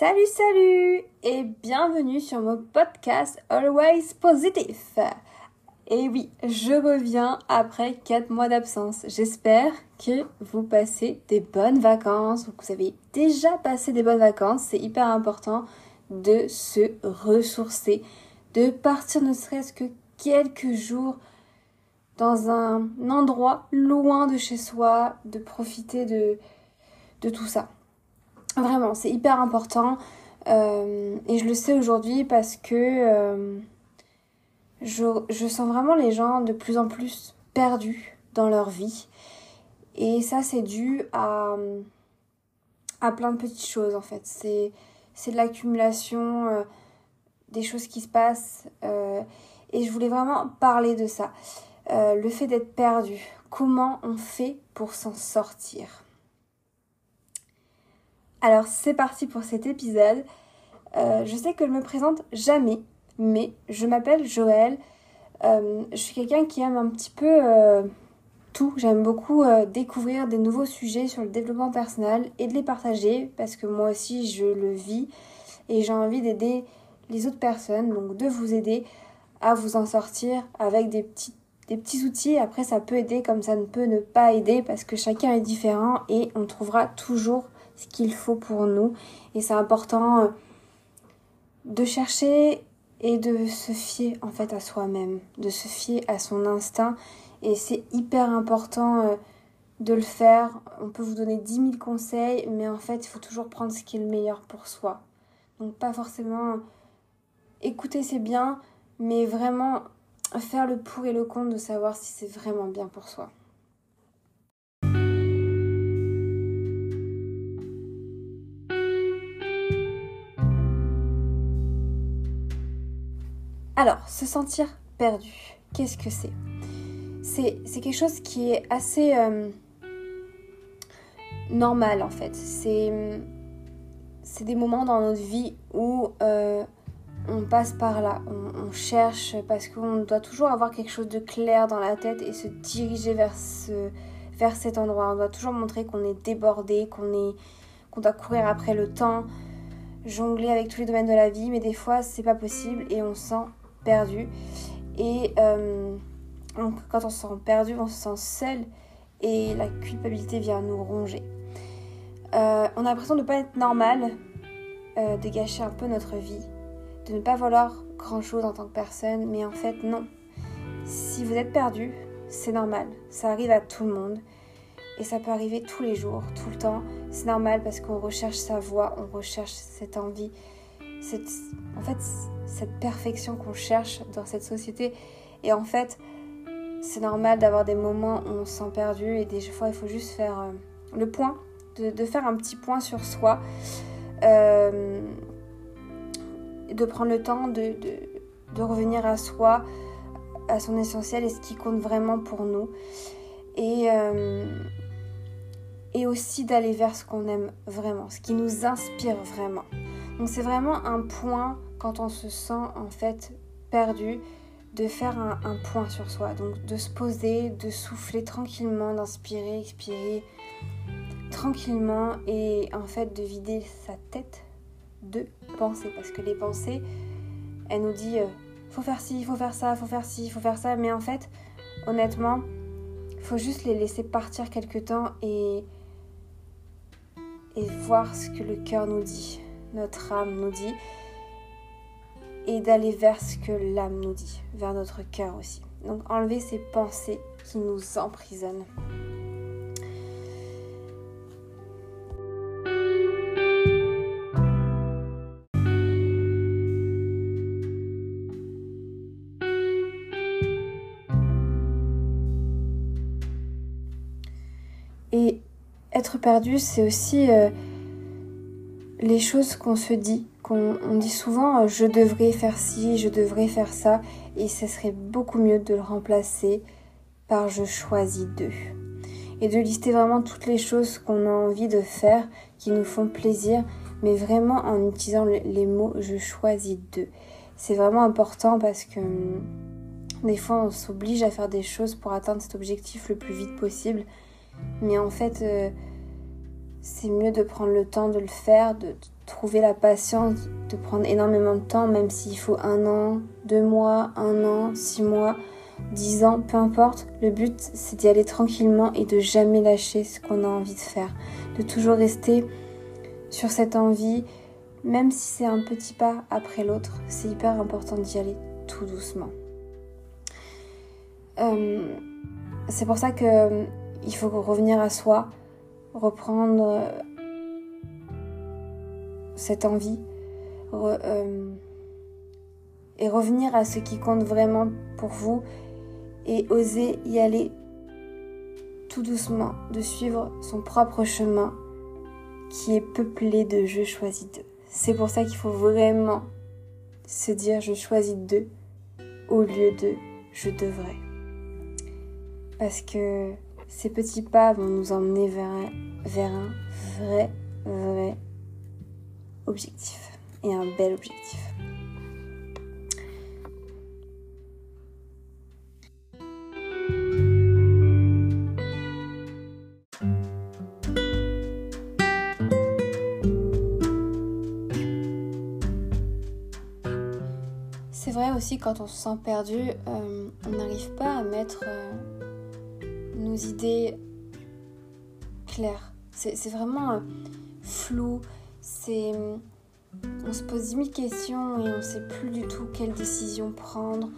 Salut, salut et bienvenue sur mon podcast Always Positive. Et oui, je reviens après 4 mois d'absence. J'espère que vous passez des bonnes vacances, vous avez déjà passé des bonnes vacances. C'est hyper important de se ressourcer, de partir ne serait-ce que quelques jours dans un endroit loin de chez soi, de profiter de tout ça. Vraiment, c'est hyper important. Euh, et je le sais aujourd'hui parce que euh, je, je, sens vraiment les gens de plus en plus perdus dans leur vie. Et ça, c'est dû à, à plein de petites choses en fait. C'est, c'est de l'accumulation euh, des choses qui se passent. et je voulais vraiment parler de ça. le fait d'être perdu. Comment on fait pour s'en sortir? Alors c'est parti pour cet épisode. Euh, je sais que je me présente jamais, mais je m'appelle Joël. Euh, je suis quelqu'un qui aime un petit peu euh, tout. J'aime beaucoup découvrir des nouveaux sujets sur le développement personnel et de les partager parce que moi aussi je le vis et j'ai envie d'aider les autres personnes, donc de vous aider à vous en sortir avec des petits, des petits outils. Après ça peut aider comme ça ne peut ne pas aider parce que chacun est différent et on trouvera toujours ce qu'il faut pour nous. Et c'est important euh, de chercher et de se fier en fait à soi-même, de se fier à son instinct. Et c'est hyper important euh, de le faire. On peut vous donner 10 000 conseils, mais en fait, il faut toujours prendre ce qui est le meilleur pour soi. Donc pas forcément écouter c'est bien, mais vraiment faire le pour et le contre de savoir si c'est vraiment bien pour soi. Alors, se sentir perdu, qu'est-ce que c'est? C'est quelque chose qui est assez euh, normal en fait. C'est des moments dans notre vie où euh, on passe par là, on, cherche parce qu'on doit toujours avoir quelque chose de clair dans la tête et se diriger vers, ce, vers cet endroit. On doit toujours montrer qu'on est débordé, qu'on qu'on doit courir après le temps, jongler avec tous les domaines de la vie, mais des fois c'est pas possible et on sent perdu. Et euh, quand on se sent perdu, on se sent seul et la culpabilité vient nous ronger. Euh, on a l'impression de ne pas être normal, euh, de gâcher un peu notre vie, de ne pas vouloir grand chose en tant que personne, mais en fait non. Si vous êtes perdu, c'est normal, ça arrive à tout le monde et ça peut arriver tous les jours, tout le temps. C'est normal parce qu'on recherche sa voix, on recherche cette envie, cette, en fait, cette perfection qu'on cherche dans cette société. Et en fait, c'est normal d'avoir des moments où on se sent perdu et des fois il faut juste faire euh, le point, de, faire un petit point sur soi, euh, de prendre le temps de, de, revenir à soi, à son essentiel et ce qui compte vraiment pour nous. Et, euh, et aussi d'aller vers ce qu'on aime vraiment, ce qui nous inspire vraiment. Donc c'est vraiment un point quand on se sent en fait perdu, de faire un, point sur soi. Donc de se poser, de souffler tranquillement, d'inspirer, expirer tranquillement et en fait de vider sa tête de pensées. Parce que les pensées, elles nous disent euh, faut faire ci, faut faire ça, faut faire ci, faut faire ça. Mais en fait, honnêtement, faut juste les laisser partir quelque temps et, et voir ce que le cœur nous dit notre âme nous dit, et d'aller vers ce que l'âme nous dit, vers notre cœur aussi. Donc enlever ces pensées qui nous emprisonnent. Et être perdu, c'est aussi euh, les choses qu'on se dit, qu'on dit souvent euh, je devrais faire ci, je devrais faire ça, et ce serait beaucoup mieux de le remplacer par je choisis d'eux. Et de lister vraiment toutes les choses qu'on a envie de faire, qui nous font plaisir, mais vraiment en utilisant les mots je choisis d'eux. C'est vraiment important parce que hum, des fois on s'oblige à faire des choses pour atteindre cet objectif le plus vite possible, mais en fait... Euh, c'est mieux de prendre le temps de le faire, de, trouver la patience de prendre énormément de temps, même s'il faut un an, deux mois, un an, six mois, dix ans, peu importe. Le but, c'est d'y aller tranquillement et de jamais lâcher ce qu'on a envie de faire. De toujours rester sur cette envie, même si c'est un petit pas après l'autre, c'est hyper important d'y aller tout doucement. Euh, c'est pour ça que euh, il faut revenir à soi, reprendre euh, cette envie et revenir à ce qui compte vraiment pour vous et oser y aller tout doucement, de suivre son propre chemin qui est peuplé de je choisis d'eux. C'est pour ça qu'il faut vraiment se dire je choisis d'eux au lieu de je devrais. Parce que ces petits pas vont nous emmener vers un, vers un vrai, vrai objectif et un bel objectif. C'est vrai aussi quand on se sent perdu, euh, on n'arrive pas à mettre euh, nos idées claires. C'est vraiment euh, flou, c'est on se pose mille questions et on ne sait plus du tout quelle décision prendre,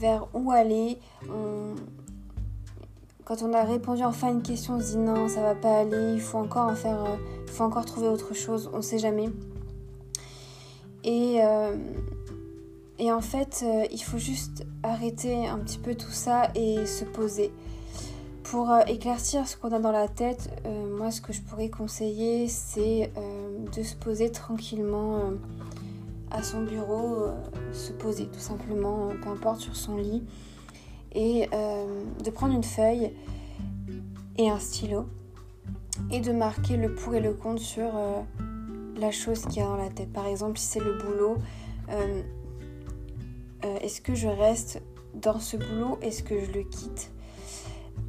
vers où aller. Quand on a répondu enfin à une question, on se dit non, ça va pas aller, il faut encore en faire, il faut encore trouver autre chose, on ne sait jamais. Et et en fait, euh, il faut juste arrêter un petit peu tout ça et se poser. Pour euh, éclaircir ce qu'on a dans la tête, euh, moi ce que je pourrais conseiller, c'est de se poser tranquillement à son bureau, se poser tout simplement, peu importe, sur son lit, et de prendre une feuille et un stylo et de marquer le pour et le contre sur la chose qu'il y a dans la tête. Par exemple, si c'est le boulot, euh, est-ce que je reste dans ce boulot? Est-ce que je le quitte?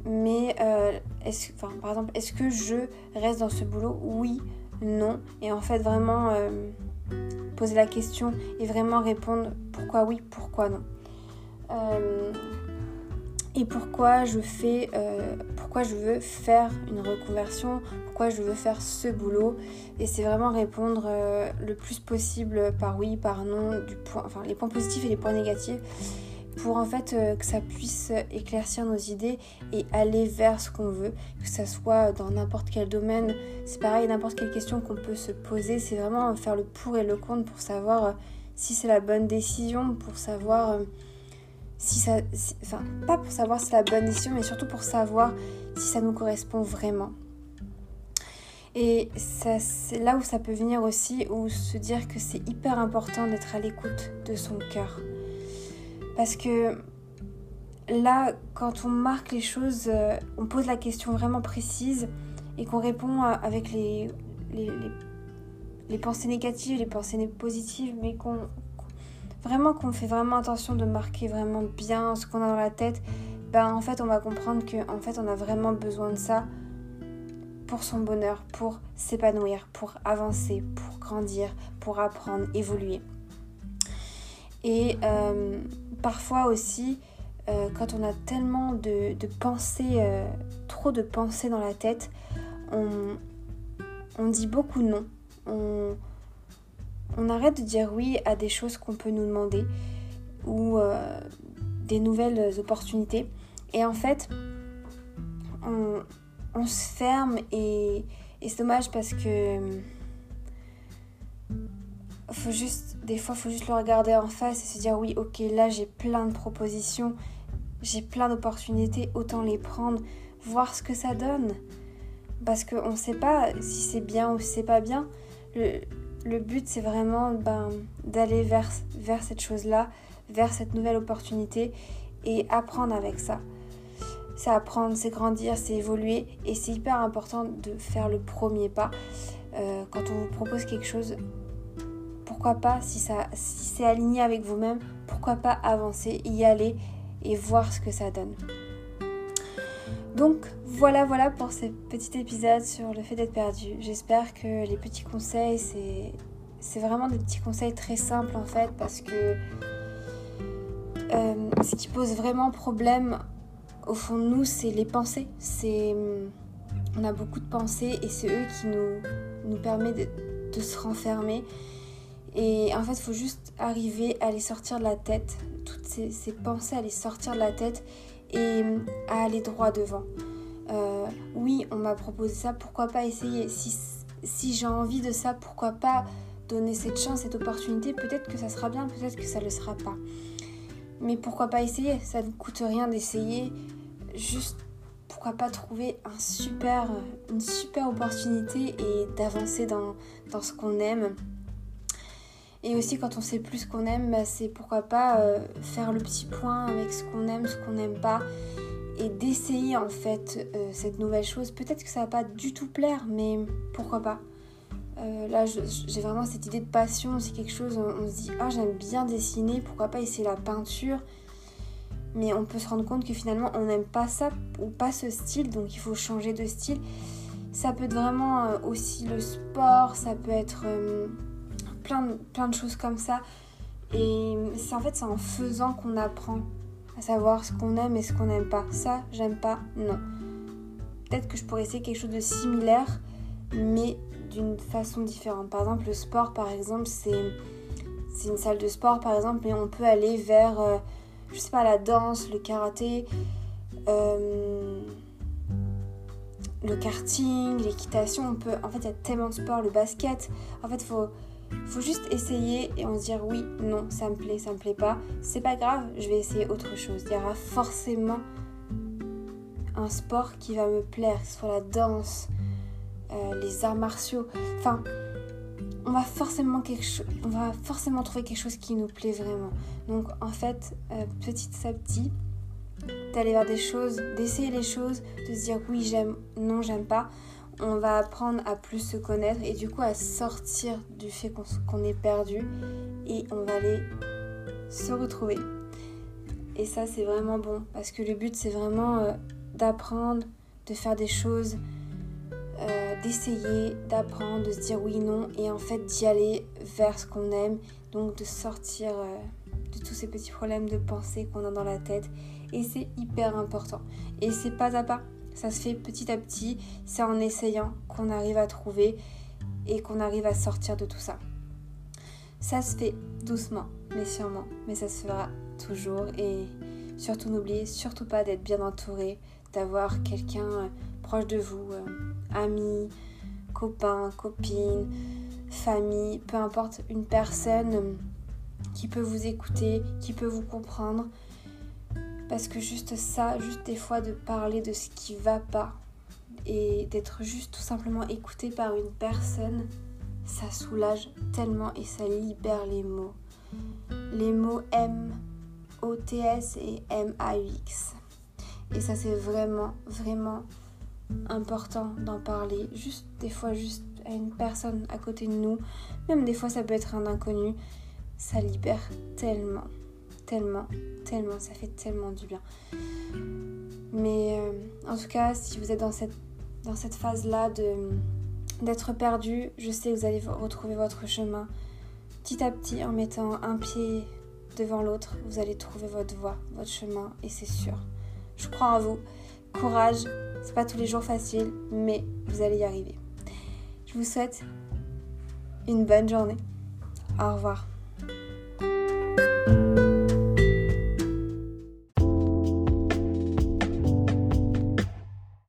Mais, euh, par exemple, est-ce que je reste dans ce boulot? Oui, non. Et en fait, vraiment euh, poser la question et vraiment répondre pourquoi oui, pourquoi non et pourquoi je fais, euh, pourquoi je veux faire une reconversion, pourquoi je veux faire ce boulot? Et c'est vraiment répondre euh, le plus possible par oui, par non, du point, enfin les points positifs et les points négatifs, pour en fait euh, que ça puisse éclaircir nos idées et aller vers ce qu'on veut, que ça soit dans n'importe quel domaine. C'est pareil, n'importe quelle question qu'on peut se poser, c'est vraiment faire le pour et le contre pour savoir si c'est la bonne décision, pour savoir si ça, enfin, pas pour savoir si c'est la bonne décision, mais surtout pour savoir si ça nous correspond vraiment. Et c'est là où ça peut venir aussi, ou se dire que c'est hyper important d'être à l'écoute de son cœur. Parce que là, quand on marque les choses, euh, on pose la question vraiment précise et qu'on répond avec les, les, les, pensées négatives, les pensées positives, mais qu'on vraiment qu'on fait vraiment attention de marquer vraiment bien ce qu'on a dans la tête, ben en fait on va comprendre que en fait on a vraiment besoin de ça pour son bonheur, pour s'épanouir, pour avancer, pour grandir, pour apprendre, évoluer. Et euh, parfois aussi, euh, quand on a tellement de, pensées, euh, trop de pensées dans la tête, on, on dit beaucoup non. On, on arrête de dire oui à des choses qu'on peut nous demander ou des nouvelles opportunités. Et en fait, on, se ferme et, c'est dommage parce que faut juste, des fois, faut juste le regarder en face et se dire oui, ok, là j'ai plein de propositions, j'ai plein d'opportunités, autant les prendre, voir ce que ça donne. Parce qu'on ne sait pas si c'est bien ou si c'est pas bien. Le, le but, c'est vraiment ben, d'aller vers, vers cette chose-là, vers cette nouvelle opportunité et apprendre avec ça. C'est apprendre, c'est grandir, c'est évoluer et c'est hyper important de faire le premier pas. Euh, quand on vous propose quelque chose, pourquoi pas, si, si c'est aligné avec vous-même, pourquoi pas avancer, y aller et voir ce que ça donne. Donc voilà, voilà pour ce petit épisode sur le fait d'être perdu. J'espère que les petits conseils, c'est, vraiment des petits conseils très simples en fait, parce que euh, ce qui pose vraiment problème au fond de nous, c'est les pensées. On a beaucoup de pensées et c'est eux qui nous, nous permettent de, se renfermer. Et en fait, il faut juste arriver à les sortir de la tête, toutes ces, pensées, à les sortir de la tête et à aller droit devant. Euh, oui, on m'a proposé ça, pourquoi pas essayer? Si, j'ai envie de ça, pourquoi pas donner cette chance, cette opportunité? Peut-être que ça sera bien, peut-être que ça ne le sera pas. Mais pourquoi pas essayer? Ça ne coûte rien d'essayer. Juste, pourquoi pas trouver super, une super opportunité et d'avancer dans ce qu'on aime et aussi quand on sait plus ce qu'on aime, bah, c'est pourquoi pas euh, faire le petit point avec ce qu'on aime, ce qu'on n'aime pas. Et d'essayer en fait euh, cette nouvelle chose. Peut-être que ça va pas du tout plaire, mais pourquoi pas. Euh, là, j'ai vraiment cette idée de passion. C'est quelque chose, on, se dit, ah, j'aime bien dessiner, pourquoi pas essayer la peinture. Mais on peut se rendre compte que finalement, on n'aime pas ça ou pas ce style, donc il faut changer de style. Ça peut être vraiment aussi le sport, ça peut être plein de, plein de choses comme ça. Et c'est en fait c'est en faisant qu'on apprend à savoir ce qu'on aime et ce qu'on n'aime pas. Ça, j'aime pas, non. Peut-être que je pourrais essayer quelque chose de similaire, mais d'une façon différente. Par exemple, le sport, par exemple, c'est une salle de sport, par exemple, mais on peut aller vers, euh, je sais pas, la danse, le karaté, euh, le karting, l'équitation. On peut, en fait, il y a tellement de sports, le basket. En fait, faut faut juste essayer et on se dire oui, non, ça me plaît, ça me plaît pas. C'est pas grave, je vais essayer autre chose. Il y aura forcément un sport qui va me plaire, que ce soit la danse, euh, les arts martiaux. Enfin, on va forcément quelque on va forcément trouver quelque chose qui nous plaît vraiment. Donc en fait, euh, petit à petit, d'aller vers des choses, d'essayer les choses, de se dire oui j'aime, non j'aime pas on va apprendre à plus se connaître et du coup à sortir du fait qu'on est perdu et on va aller se retrouver. Et ça c'est vraiment bon parce que le but c'est vraiment euh, d'apprendre, de faire des choses, euh, d'essayer, d'apprendre, de se dire oui, non et en fait d'y aller vers ce qu'on aime, donc de sortir euh, de tous ces petits problèmes de pensée qu'on a dans la tête et c'est hyper important. Et c'est pas à pas, ça se fait petit à petit, c'est en essayant qu'on arrive à trouver et qu'on arrive à sortir de tout ça. Ça se fait doucement, mais sûrement, mais ça se fera toujours. Et surtout n'oubliez surtout pas d'être bien entouré, d'avoir quelqu'un euh, proche de vous, euh, ami, copain, copine, famille, peu importe, une personne euh, qui peut vous écouter, qui peut vous comprendre parce que juste ça, juste des fois de parler de ce qui va pas et d'être juste tout simplement écouté par une personne, ça soulage tellement et ça libère les mots. Les mots M, O, T, S et M, A, X. Et ça c'est vraiment, vraiment important d'en parler. Juste des fois, juste à une personne à côté de nous. Même des fois ça peut être un inconnu. Ça libère tellement tellement, tellement, ça fait tellement du bien. Mais euh, en tout cas, si vous êtes dans cette, phase-là d'être perdu, je sais que vous allez retrouver votre chemin petit à petit en mettant un pied devant l'autre. Vous allez trouver votre voie, votre chemin et c'est sûr. Je crois en vous. Courage, c'est pas tous les jours facile, mais vous allez y arriver. Je vous souhaite une bonne journée. Au revoir.